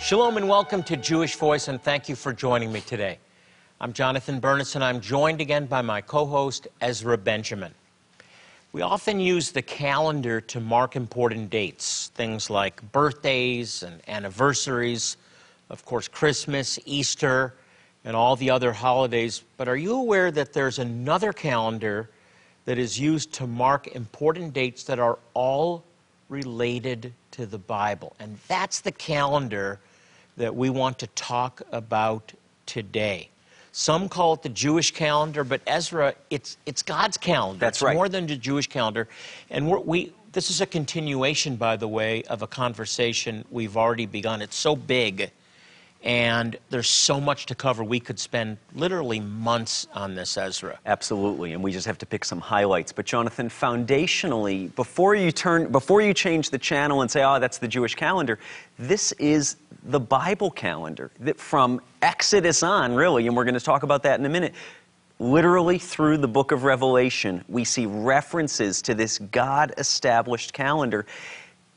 Shalom and welcome to Jewish Voice, and thank you for joining me today. I'm Jonathan Bernis, and I'm joined again by my co host, Ezra Benjamin. We often use the calendar to mark important dates, things like birthdays and anniversaries, of course, Christmas, Easter, and all the other holidays. But are you aware that there's another calendar that is used to mark important dates that are all related to the Bible? And that's the calendar that we want to talk about today. Some call it the Jewish calendar, but Ezra, it's, it's God's calendar. That's it's right. more than the Jewish calendar. And we're, we, this is a continuation, by the way, of a conversation we've already begun. It's so big, and there's so much to cover. We could spend literally months on this, Ezra. Absolutely, and we just have to pick some highlights. But Jonathan, foundationally, before you turn, before you change the channel and say, "Oh, that's the Jewish calendar," this is the Bible calendar that from Exodus on, really, and we're going to talk about that in a minute. Literally through the book of Revelation, we see references to this God established calendar.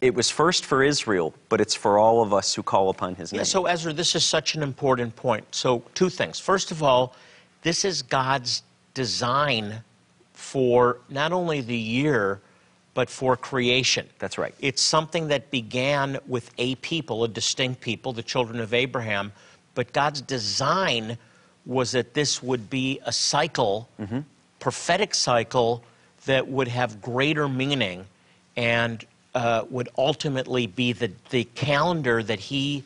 It was first for Israel, but it's for all of us who call upon his name. Yeah, so Ezra, this is such an important point. So, two things. First of all, this is God's design for not only the year, but for creation. That's right. It's something that began with a people, a distinct people, the children of Abraham, but God's design was that this would be a cycle, mm-hmm. prophetic cycle, that would have greater meaning and uh, would ultimately be the, the calendar that he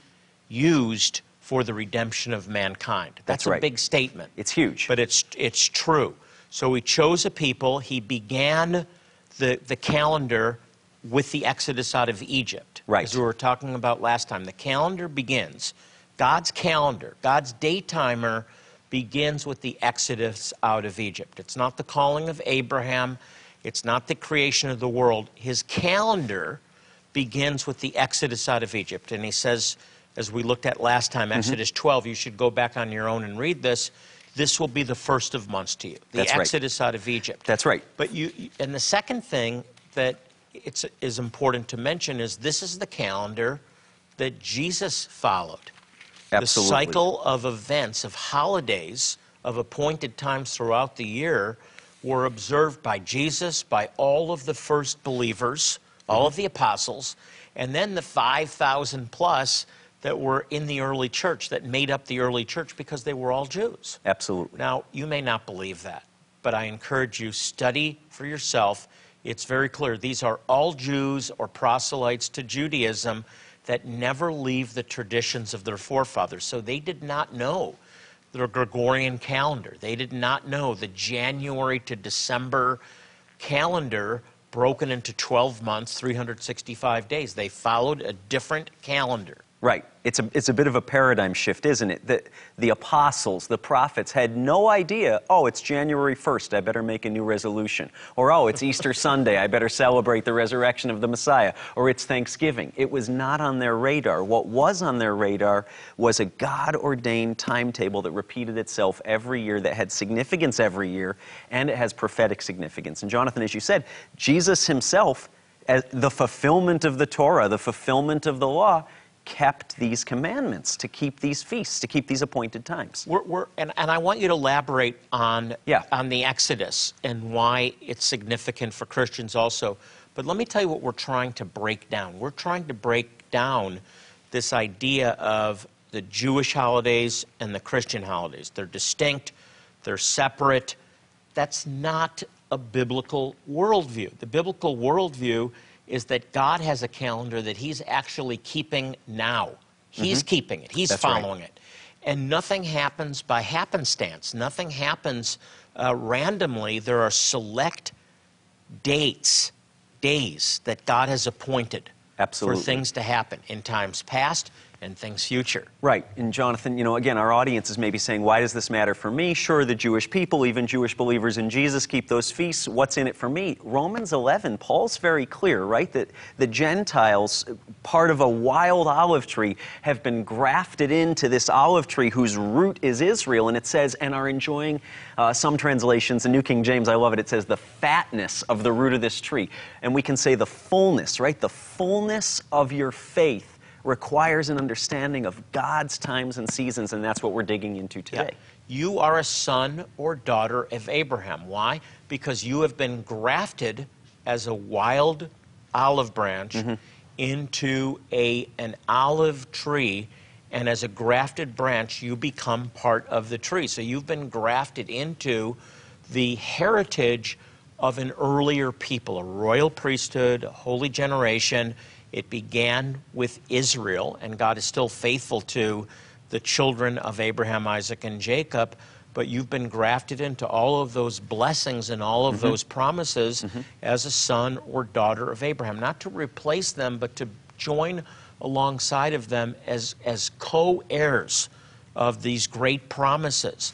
used for the redemption of mankind. That's, That's a right. big statement. It's huge. But it's, it's true. So he chose a people. He began the, the calendar with the exodus out of Egypt. Right. As we were talking about last time. The calendar begins, God's calendar, God's day timer begins with the exodus out of Egypt. It's not the calling of Abraham, it's not the creation of the world. His calendar begins with the exodus out of Egypt. And he says, as we looked at last time, Mm-hmm. Exodus 12, you should go back on your own and read this. This will be the first of months to you, the That's right. exodus out of Egypt. That's right. But you, you- and the second thing that it's, is important to mention is this is the calendar that Jesus followed. Absolutely. The cycle of events, of holidays, of appointed times throughout the year were observed by Jesus, by all of the first believers, all of the apostles, and then the 5,000 plus that were in the early church that made up the early church because they were all Jews. Absolutely. Now, you may not believe that, but I encourage you study for yourself. It's very clear these are all Jews or proselytes to Judaism that never leave the traditions of their forefathers. So they did not know the Gregorian calendar. They did not know the January to December calendar broken into 12 months, 365 days. They followed a different calendar. Right. It's a, it's a bit of a paradigm shift, isn't it? The, the apostles, the prophets had no idea, oh, it's January 1st, I better make a new resolution. Or, oh, it's Easter Sunday, I better celebrate the resurrection of the Messiah. Or it's Thanksgiving. It was not on their radar. What was on their radar was a God ordained timetable that repeated itself every year, that had significance every year, and it has prophetic significance. And, Jonathan, as you said, Jesus himself, as the fulfillment of the Torah, the fulfillment of the law, kept these commandments to keep these feasts, to keep these appointed times. We're, we're, and, and I want you to elaborate on, Yeah. on the Exodus and why it's significant for Christians also. But let me tell you what we're trying to break down. We're trying to break down this idea of the Jewish holidays and the Christian holidays. They're distinct, they're separate. That's not a biblical worldview. The biblical worldview is that God has a calendar that He's actually keeping now. He's keeping it, He's Mm-hmm. That's right. following it. And nothing happens by happenstance, nothing happens uh, randomly. There are select dates, days that God has appointed Absolutely. for things to happen in times past and things future. Right. And Jonathan, you know, again, our audience is maybe saying, why does this matter for me? Sure, the Jewish people, even Jewish believers in Jesus, keep those feasts. What's in it for me? Romans 11, Paul's very clear, right? That the Gentiles, part of a wild olive tree, have been grafted into this olive tree whose root is Israel. And it says, and are enjoying, uh, some translations, the New King James, I love it, it says, the fatness of the root of this tree. And we can say the fullness, right? The fullness of your faith requires an understanding of God's times and seasons, and that's what we're digging into today. Yeah. You are a son or daughter of Abraham. Why? Because you have been grafted as a wild olive branch mm-hmm. into a, an olive tree, and as a grafted branch, you become part of the tree. So you've been grafted into the heritage of an earlier people, a royal priesthood, a holy generation it began with Israel, and God is still faithful to the children of Abraham, Isaac, and Jacob. But you've been grafted into all of those blessings and all of mm-hmm. those promises mm-hmm. as a son or daughter of Abraham. Not to replace them, but to join alongside of them as, as co heirs of these great promises.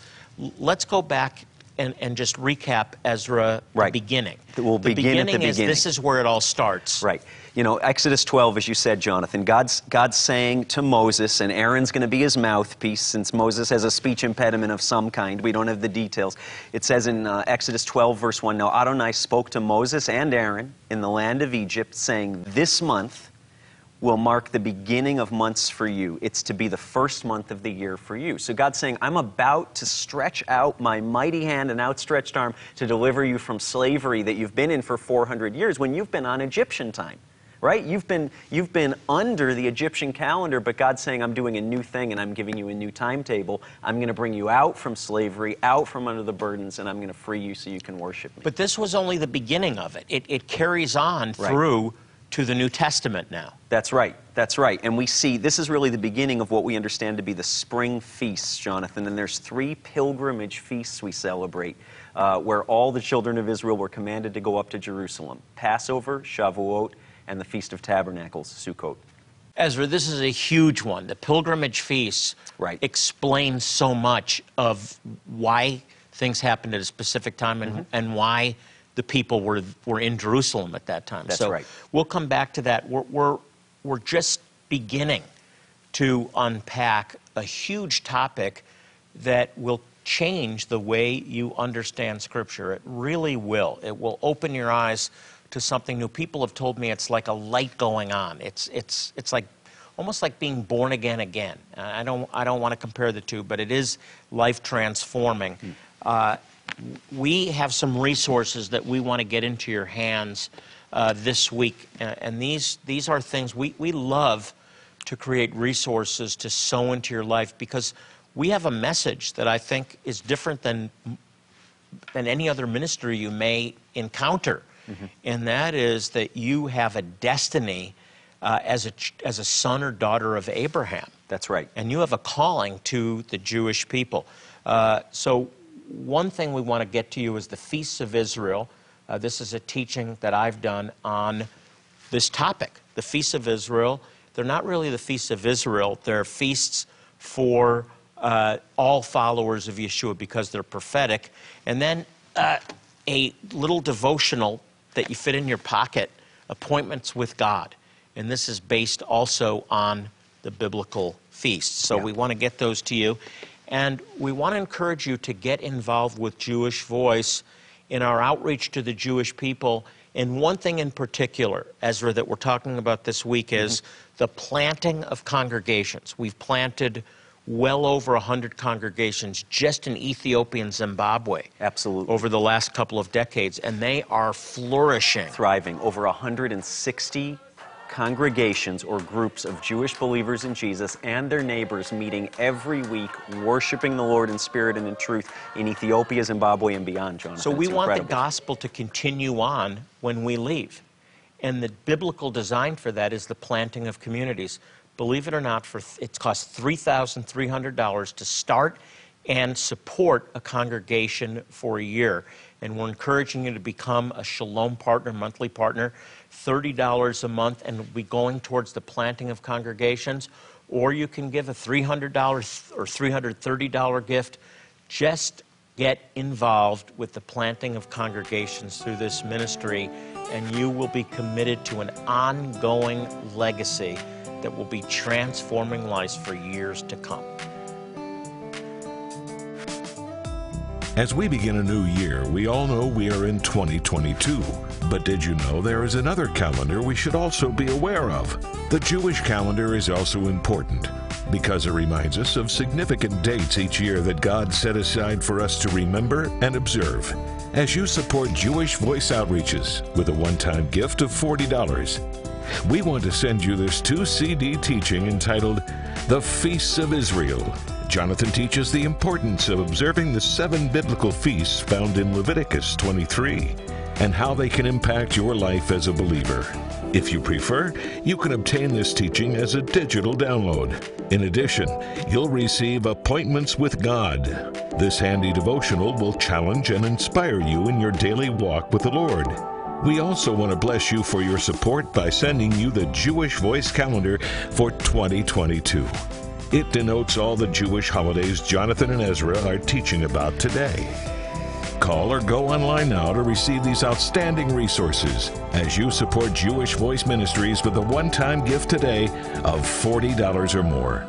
Let's go back and, and just recap Ezra right. beginning. We'll the begin beginning, at the is beginning. this is where it all starts. Right. You know, Exodus 12, as you said, Jonathan, God's, God's saying to Moses, and Aaron's going to be his mouthpiece since Moses has a speech impediment of some kind. We don't have the details. It says in uh, Exodus 12, verse 1 Now Adonai spoke to Moses and Aaron in the land of Egypt, saying, This month, will mark the beginning of months for you. It's to be the first month of the year for you. So God's saying, I'm about to stretch out my mighty hand and outstretched arm to deliver you from slavery that you've been in for 400 years when you've been on Egyptian time. Right? You've been, you've been under the Egyptian calendar, but God's saying, I'm doing a new thing and I'm giving you a new timetable. I'm going to bring you out from slavery, out from under the burdens, and I'm going to free you so you can worship me. But this was only the beginning of it. It, it carries on right. through to the New Testament now. That's right. That's right. And we see this is really the beginning of what we understand to be the spring feasts, Jonathan. And there's three pilgrimage feasts we celebrate uh, where all the children of Israel were commanded to go up to Jerusalem Passover, Shavuot, and the Feast of Tabernacles, Sukkot. Ezra, this is a huge one. The pilgrimage feasts right. explain so much of why things happened at a specific time and, mm-hmm. and why the people were, were in Jerusalem at that time. That's so right. We'll come back to that. We're, we're, we're just beginning to unpack a huge topic that will change the way you understand Scripture. It really will. It will open your eyes to something new. People have told me it's like a light going on. It's, it's, it's like almost like being born again again. I don't, I don't want to compare the two, but it is life transforming. Hmm. Uh, we have some resources that we want to get into your hands uh, this week. And these, these are things we, we love to create resources to sow into your life because we have a message that I think is different than, than any other ministry you may encounter. Mm-hmm. And that is that you have a destiny uh, as, a, as a son or daughter of Abraham. That's right. And you have a calling to the Jewish people. Uh, so one thing we want to get to you is the Feasts of Israel. Uh, this is a teaching that I've done on this topic. The Feasts of Israel, they're not really the Feasts of Israel, they're feasts for uh, all followers of Yeshua because they're prophetic. And then uh, a little devotional that you fit in your pocket appointments with God. And this is based also on the biblical feasts. So yeah. we want to get those to you. And we want to encourage you to get involved with Jewish Voice in our outreach to the Jewish people. And one thing in particular, Ezra, that we're talking about this week is mm-hmm. the planting of congregations. We've planted well over 100 congregations just in Ethiopia and Zimbabwe. Absolutely. Over the last couple of decades, and they are flourishing. Thriving. Over 160 congregations or groups of Jewish believers in Jesus and their neighbors meeting every week, worshiping the Lord in spirit and in truth in Ethiopia, Zimbabwe, and beyond, Jonathan. So we it's want incredible. the gospel to continue on when we leave. And the biblical design for that is the planting of communities. Believe it or not, for it costs $3,300 to start and support a congregation for a year. and we're encouraging you to become a Shalom partner, monthly partner, $30 a month, and be going towards the planting of congregations. Or you can give a $300 or $330 gift. Just get involved with the planting of congregations through this ministry, and you will be committed to an ongoing legacy that will be transforming lives for years to come. As we begin a new year, we all know we are in 2022. But did you know there is another calendar we should also be aware of? The Jewish calendar is also important because it reminds us of significant dates each year that God set aside for us to remember and observe. As you support Jewish Voice Outreaches with a one time gift of $40, we want to send you this two CD teaching entitled The Feasts of Israel. Jonathan teaches the importance of observing the seven biblical feasts found in Leviticus 23 and how they can impact your life as a believer. If you prefer, you can obtain this teaching as a digital download. In addition, you'll receive Appointments with God. This handy devotional will challenge and inspire you in your daily walk with the Lord. We also want to bless you for your support by sending you the Jewish Voice Calendar for 2022. It denotes all the Jewish holidays Jonathan and Ezra are teaching about today. Call or go online now to receive these outstanding resources as you support Jewish Voice Ministries with a one time gift today of $40 or more.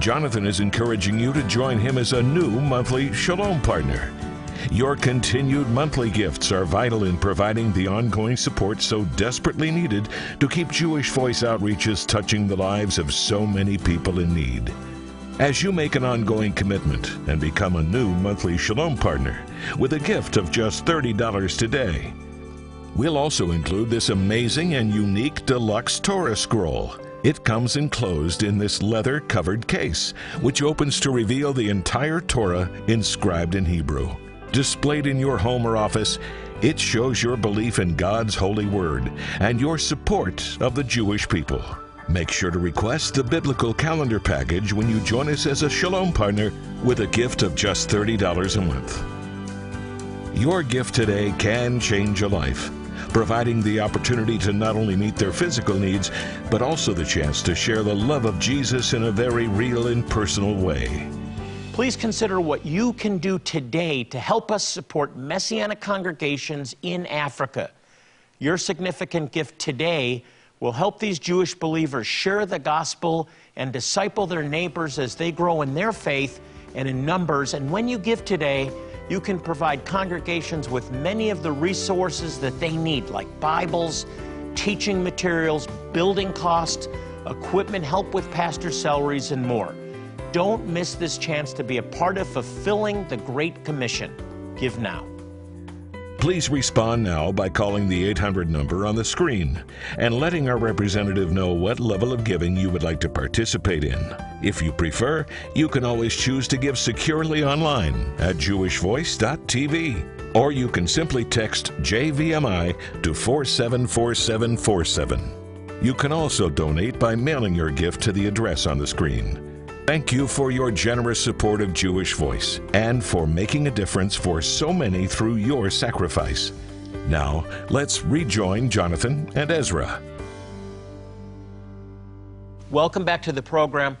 Jonathan is encouraging you to join him as a new monthly Shalom partner. Your continued monthly gifts are vital in providing the ongoing support so desperately needed to keep Jewish Voice outreaches touching the lives of so many people in need. As you make an ongoing commitment and become a new monthly Shalom partner with a gift of just $30 today, we'll also include this amazing and unique deluxe Torah scroll. It comes enclosed in this leather covered case, which opens to reveal the entire Torah inscribed in Hebrew. Displayed in your home or office, it shows your belief in God's holy word and your support of the Jewish people. Make sure to request the biblical calendar package when you join us as a Shalom partner with a gift of just $30 a month. Your gift today can change a life, providing the opportunity to not only meet their physical needs, but also the chance to share the love of Jesus in a very real and personal way please consider what you can do today to help us support Messianic congregations in Africa. Your significant gift today will help these Jewish believers share the gospel and disciple their neighbors as they grow in their faith and in numbers. And when you give today, you can provide congregations with many of the resources that they need, like Bibles, teaching materials, building costs, equipment, help with pastor salaries, and more. Don't miss this chance to be a part of fulfilling the Great Commission. Give now. Please respond now by calling the 800 number on the screen and letting our representative know what level of giving you would like to participate in. If you prefer, you can always choose to give securely online at jewishvoice.tv or you can simply text JVMI to 474747. You can also donate by mailing your gift to the address on the screen. Thank you for your generous support of Jewish Voice and for making a difference for so many through your sacrifice. Now, let's rejoin Jonathan and Ezra. Welcome back to the program.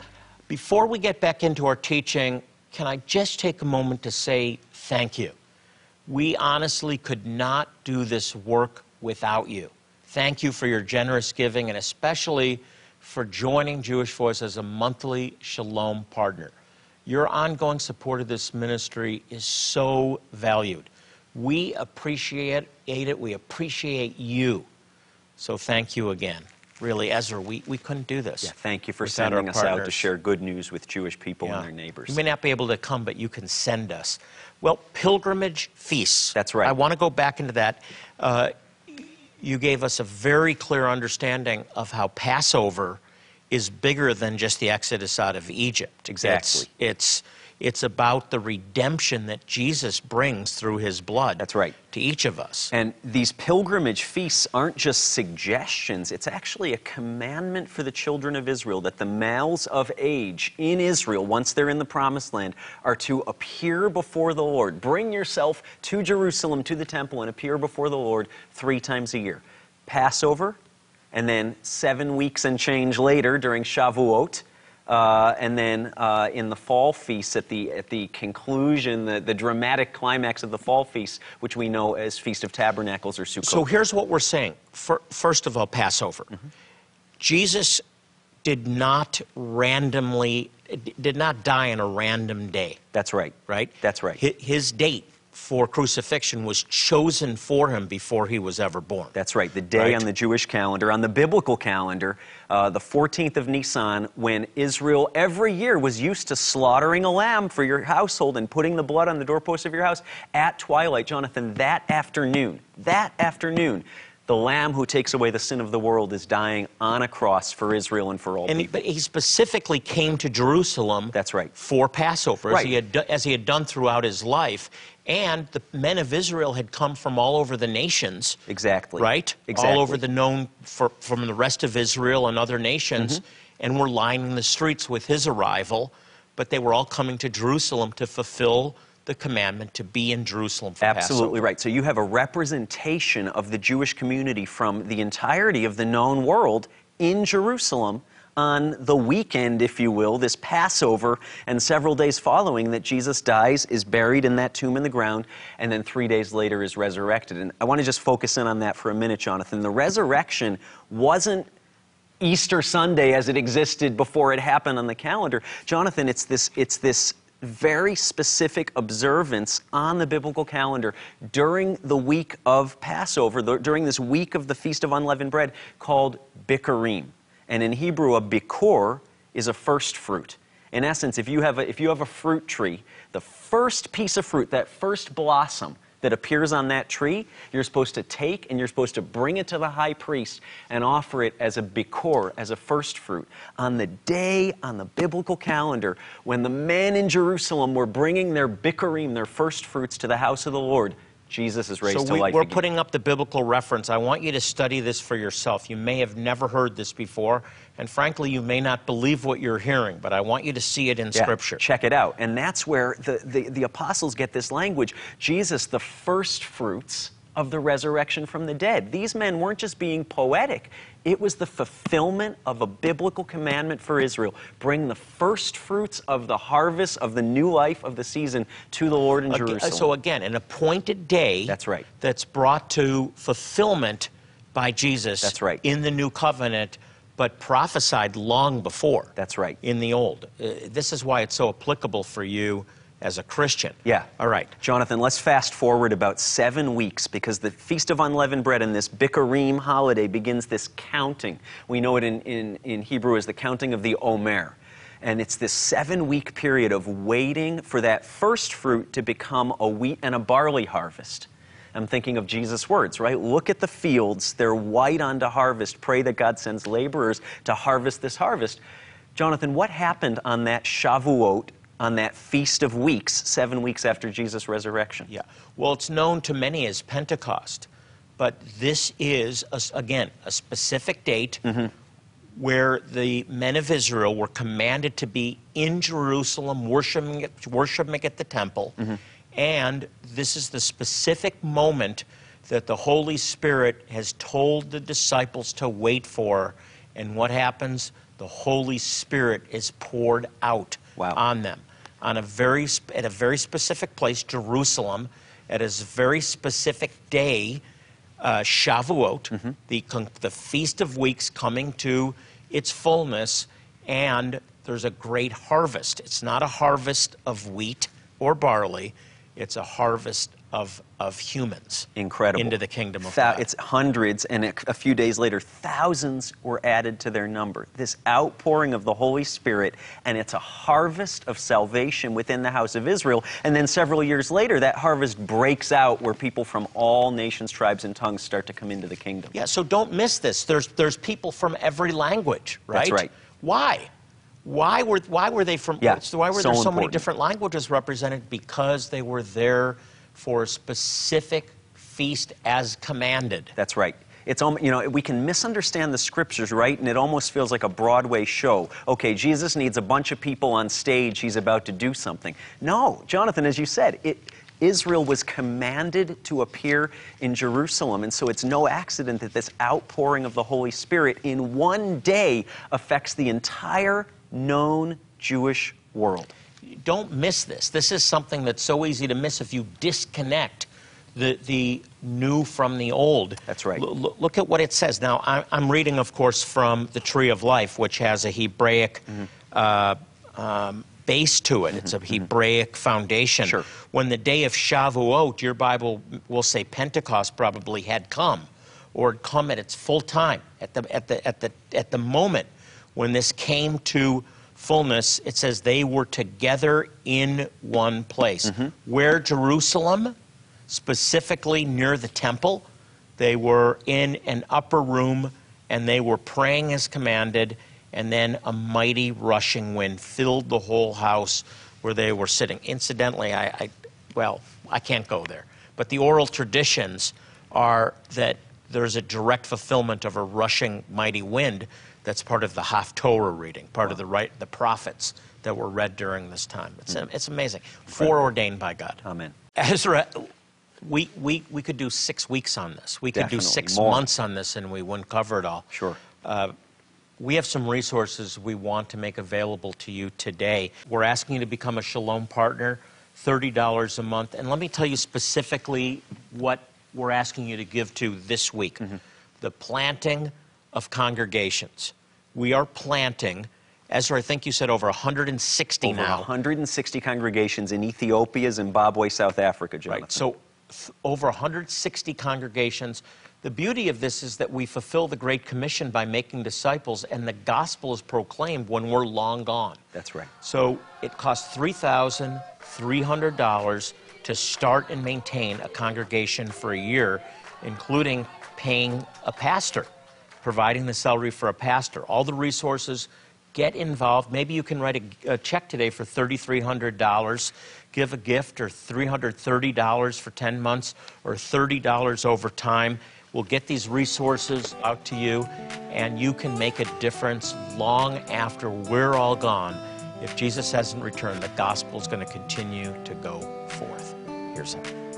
Before we get back into our teaching, can I just take a moment to say thank you? We honestly could not do this work without you. Thank you for your generous giving and especially for joining Jewish Voice as a monthly Shalom partner. Your ongoing support of this ministry is so valued. We appreciate it. We appreciate you. So thank you again. Really, Ezra, we, we couldn't do this. Yeah, thank you for sending us out to share good news with Jewish people yeah. and their neighbors. You may not be able to come, but you can send us. Well, pilgrimage feasts. That's right. I want to go back into that. Uh, you gave us a very clear understanding of how Passover is bigger than just the exodus out of Egypt. Exactly. It's, it's It's about the redemption that Jesus brings through his blood. That's right. To each of us. And these pilgrimage feasts aren't just suggestions, it's actually a commandment for the children of Israel that the males of age in Israel, once they're in the promised land, are to appear before the Lord. Bring yourself to Jerusalem, to the temple, and appear before the Lord three times a year Passover, and then seven weeks and change later during Shavuot uh, and then uh, in the fall feast, at the, at the conclusion, the, the dramatic climax of the fall feast, which we know as Feast of Tabernacles or Sukkot. So here's what we're saying. First of all, Passover. Mm-hmm. Jesus did not randomly, did not die on a random day. That's right. Right? That's right. His date for crucifixion was chosen for him before he was ever born. That's right. The day right? on the Jewish calendar, on the biblical calendar, uh, the 14th of Nisan, when Israel every year was used to slaughtering a lamb for your household and putting the blood on the doorpost of your house at twilight. Jonathan, that afternoon, that afternoon, the Lamb who takes away the sin of the world is dying on a cross for Israel and for all and people. But he specifically came to Jerusalem. That's right. For Passover, right. as, he had, as he had done throughout his life. And the men of Israel had come from all over the nations. Exactly. Right? Exactly. All over the known, for, from the rest of Israel and other nations. Mm-hmm. And were lining the streets with his arrival. But they were all coming to Jerusalem to fulfill the commandment to be in Jerusalem for Absolutely Passover. right. So you have a representation of the Jewish community from the entirety of the known world in Jerusalem on the weekend, if you will, this Passover, and several days following that Jesus dies, is buried in that tomb in the ground, and then three days later is resurrected. And I want to just focus in on that for a minute, Jonathan. The resurrection wasn't Easter Sunday as it existed before it happened on the calendar. Jonathan, it's this, it's this very specific observance on the biblical calendar during the week of Passover, the, during this week of the Feast of Unleavened Bread called Bikurim. And in Hebrew, a bikor is a first fruit. In essence, if you have a, if you have a fruit tree, the first piece of fruit, that first blossom, that appears on that tree, you're supposed to take and you're supposed to bring it to the high priest and offer it as a bikor, as a first fruit. On the day on the biblical calendar when the men in Jerusalem were bringing their bikurim, their first fruits, to the house of the Lord, Jesus is raised so to we, again. putting up the biblical reference. I want you to study this for yourself. You may have never heard this before, and frankly, you may not believe what you're hearing, but I want you to see it in yeah, Scripture. Check it out. And that's where the, the, the apostles get this language Jesus, the first fruits of the resurrection from the dead. These men weren't just being poetic, it was the fulfillment of a biblical commandment for Israel. Bring the first fruits of the harvest of the new life of the season to the Lord in again, Jerusalem. So, again, an appointed day that's right. that's brought to fulfillment by Jesus that's right. in the new covenant but prophesied long before. That's right. In the old. Uh, this is why it's so applicable for you as a Christian. Yeah. All right. Jonathan, let's fast forward about seven weeks because the Feast of Unleavened Bread and this Bikurim holiday begins this counting. We know it in, in, in Hebrew as the counting of the Omer. And it's this seven week period of waiting for that first fruit to become a wheat and a barley harvest. I'm thinking of Jesus' words, right? Look at the fields, they're white unto harvest. Pray that God sends laborers to harvest this harvest. Jonathan, what happened on that Shavuot on that Feast of Weeks, seven weeks after Jesus' resurrection. Yeah. Well, it's known to many as Pentecost, but this is, a, again, a specific date mm-hmm. where the men of Israel were commanded to be in Jerusalem worshiping at, worshiping at the temple. Mm-hmm. And this is the specific moment that the Holy Spirit has told the disciples to wait for. And what happens? The Holy Spirit is poured out wow. on them on a very, at a very specific place, Jerusalem, at a very specific day, uh, Shavuot, mm-hmm. the, the Feast of Weeks coming to its fullness, and there's a great harvest. It's not a harvest of wheat or barley, it's a harvest of, of humans incredible into the kingdom of Thou- God. It's hundreds, and a few days later, thousands were added to their number. This outpouring of the Holy Spirit, and it's a harvest of salvation within the house of Israel. And then several years later, that harvest breaks out where people from all nations, tribes, and tongues start to come into the kingdom. Yeah, so don't miss this. There's, there's people from every language, right? That's right. Why? Why were why were they from? Yeah, why were so there so many different languages represented? Because they were there for a specific feast as commanded. That's right. It's you know we can misunderstand the scriptures, right? And it almost feels like a Broadway show. Okay, Jesus needs a bunch of people on stage. He's about to do something. No, Jonathan, as you said, it, Israel was commanded to appear in Jerusalem, and so it's no accident that this outpouring of the Holy Spirit in one day affects the entire known Jewish world. Don't miss this. This is something that's so easy to miss if you disconnect the, the new from the old. That's right. L- look at what it says. Now, I, I'm reading, of course, from the Tree of Life, which has a Hebraic Mm-hmm. uh, um, base to it. It's a Hebraic foundation. Sure. When the day of Shavuot, your Bible will say Pentecost probably had come, or had come at its full time, at the, at the, at the, at the moment when this came to fullness, it says they were together in one place. Mm-hmm. Where Jerusalem, specifically near the temple, they were in an upper room and they were praying as commanded, and then a mighty rushing wind filled the whole house where they were sitting. Incidentally, I, I well, I can't go there, but the oral traditions are that there's a direct fulfillment of a rushing mighty wind that's part of the Haftorah reading, part of the right, the prophets that were read during this time. It's, mm. it's amazing, foreordained by God. Amen. Ezra, we, we, we could do six weeks on this. We could do six More. months on this and we wouldn't cover it all. Sure. Uh, we have some resources we want to make available to you today. We're asking you to become a Shalom partner, $30 a month. And let me tell you specifically what we're asking you to give to this week mm-hmm. the planting of congregations. We are planting, Ezra, I think you said over 160 Over now. 160 congregations in Ethiopia, Zimbabwe, South Africa, Jonathan. Right. So, th- over 160 congregations. The beauty of this is that we fulfill the Great Commission by making disciples, and the gospel is proclaimed when we're long gone. That's right. So, it costs $3,300 to start and maintain a congregation for a year, including paying a pastor, providing the salary for a pastor. All the resources get involved. Maybe you can write a, a check today for $3,300, give a gift, or $330 for 10 months, or $30 over time. We'll get these resources out to you, and you can make a difference long after we're all gone. If Jesus hasn't returned, the gospel is going to continue to go forth. Here's how.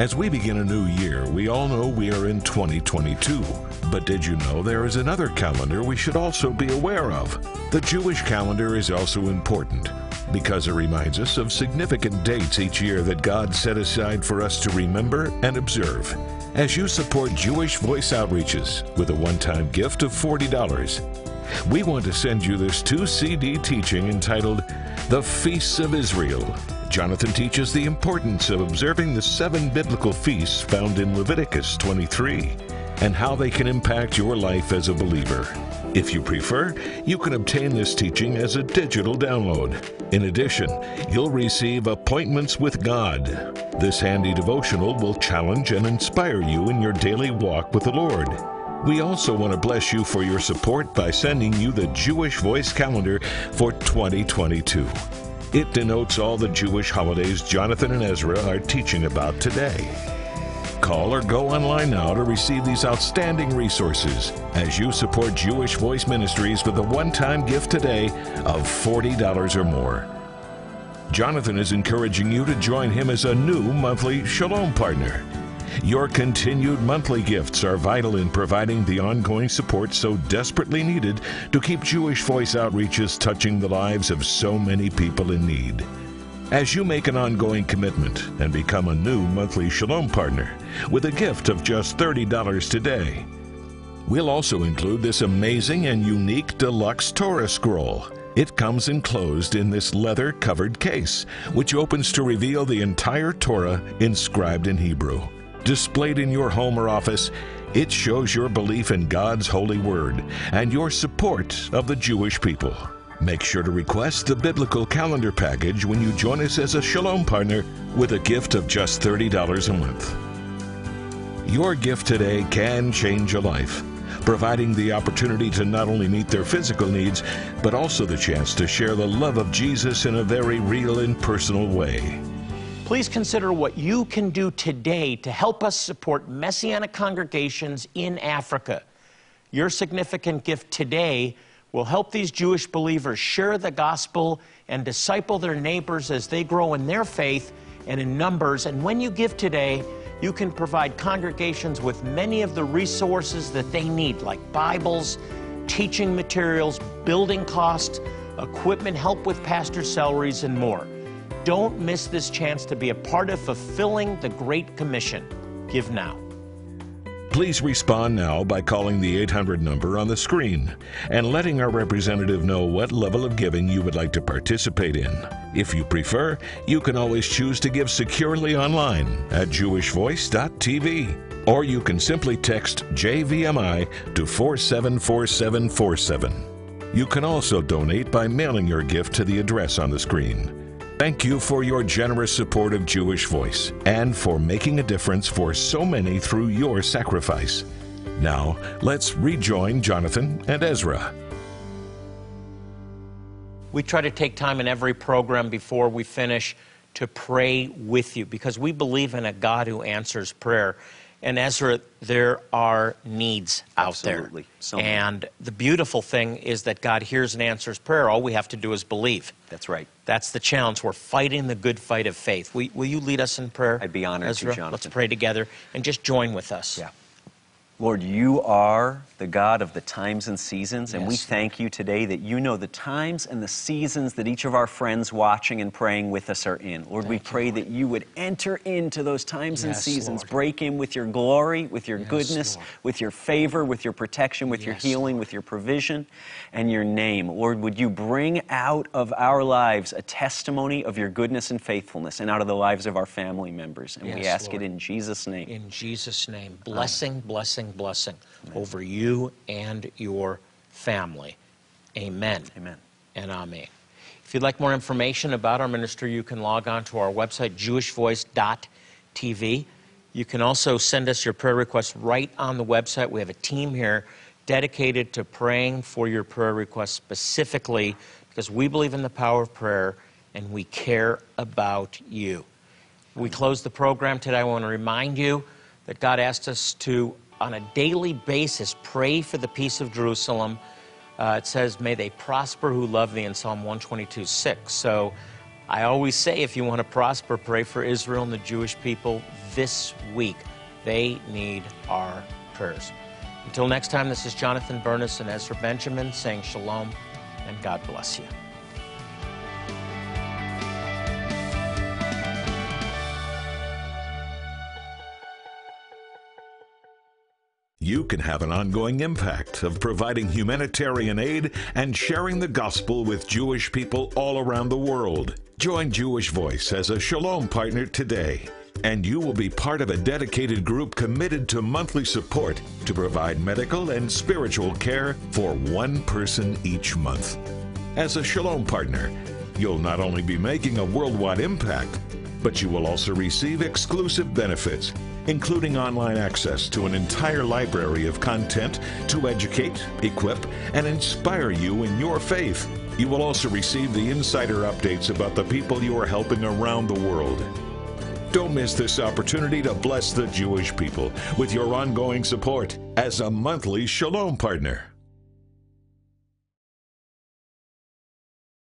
As we begin a new year, we all know we are in 2022. But did you know there is another calendar we should also be aware of? The Jewish calendar is also important because it reminds us of significant dates each year that God set aside for us to remember and observe. As you support Jewish Voice Outreaches with a one time gift of $40, we want to send you this two CD teaching entitled The Feasts of Israel. Jonathan teaches the importance of observing the seven biblical feasts found in Leviticus 23 and how they can impact your life as a believer. If you prefer, you can obtain this teaching as a digital download. In addition, you'll receive Appointments with God. This handy devotional will challenge and inspire you in your daily walk with the Lord. We also want to bless you for your support by sending you the Jewish Voice Calendar for 2022. It denotes all the Jewish holidays Jonathan and Ezra are teaching about today. Call or go online now to receive these outstanding resources as you support Jewish Voice Ministries with a one time gift today of $40 or more. Jonathan is encouraging you to join him as a new monthly Shalom partner. Your continued monthly gifts are vital in providing the ongoing support so desperately needed to keep Jewish Voice outreaches touching the lives of so many people in need. As you make an ongoing commitment and become a new monthly Shalom partner with a gift of just $30 today, we'll also include this amazing and unique deluxe Torah scroll. It comes enclosed in this leather covered case, which opens to reveal the entire Torah inscribed in Hebrew. Displayed in your home or office, it shows your belief in God's holy word and your support of the Jewish people. Make sure to request the biblical calendar package when you join us as a Shalom partner with a gift of just $30 a month. Your gift today can change a life. providing the opportunity to not only meet their physical needs, but also the chance to share the love of Jesus in a very real and personal way. Please consider what you can do today to help us support Messianic congregations in Africa. Your significant gift today will help these Jewish believers share the gospel and disciple their neighbors as they grow in their faith and in numbers. And when you give today, you can provide congregations with many of the resources that they need, like Bibles, teaching materials, building costs, equipment, help with pastor salaries, and more. Don't miss this chance to be a part of fulfilling the Great Commission. Give now. Please respond now by calling the 800 number on the screen and letting our representative know what level of giving you would like to participate in. If you prefer, you can always choose to give securely online at jewishvoice.tv or you can simply text JVMI to 474747. You can also donate by mailing your gift to the address on the screen. Thank you for your generous support of Jewish Voice and for making a difference for so many through your sacrifice. Now, let's rejoin Jonathan and Ezra. We try to take time in every program before we finish to pray with you because we believe in a God who answers prayer. And Ezra, there are needs out Absolutely. there. So and the beautiful thing is that God hears and answers prayer. All we have to do is believe. That's right. That's the challenge. We're fighting the good fight of faith. Will, will you lead us in prayer? I'd be honored to, Ezra? Jonathan. Let's pray together and just join with us. Yeah. Lord, you are the God of the times and seasons, and we thank you today that you know the times and the seasons that each of our friends watching and praying with us are in. Lord, we Thank you, pray Lord. that you would enter into those times and seasons, Lord. break in with your glory, with your Yes, goodness, Lord. with your favor, with your protection, with your Yes, healing, with your provision, and your name. Lord, would you bring out of our lives a testimony of your goodness and faithfulness, and out of the lives of our family members? And we ask it in Jesus' name. In Jesus' name, blessing, blessing, blessing over you and your family. Amen. Amen. And amen. If you'd like more information about our ministry, you can log on to our website, jewishvoice.tv. You can also send us your prayer requests right on the website. We have a team here dedicated to praying for your prayer requests specifically because we believe in the power of prayer and we care about you. We close the program today. I want to remind you that God asked us to, on a daily basis, pray for the peace of Jerusalem. Uh, it says, May they prosper who love thee in Psalm 122 6. So I always say, if you want to prosper, pray for Israel and the Jewish people this week. They need our prayers. Until next time, this is Jonathan Bernis and Ezra Benjamin saying shalom and God bless you. You can have an ongoing impact of providing humanitarian aid and sharing the gospel with Jewish people all around the world. Join Jewish Voice as a Shalom partner today, and you will be part of a dedicated group committed to monthly support to provide medical and spiritual care for one person each month. As a Shalom partner, you'll not only be making a worldwide impact, but you will also receive exclusive benefits, including online access to an entire library of content to educate, equip, and inspire you in your faith. You will also receive the insider updates about the people you are helping around the world. Don't miss this opportunity to bless the Jewish people with your ongoing support as a monthly Shalom partner.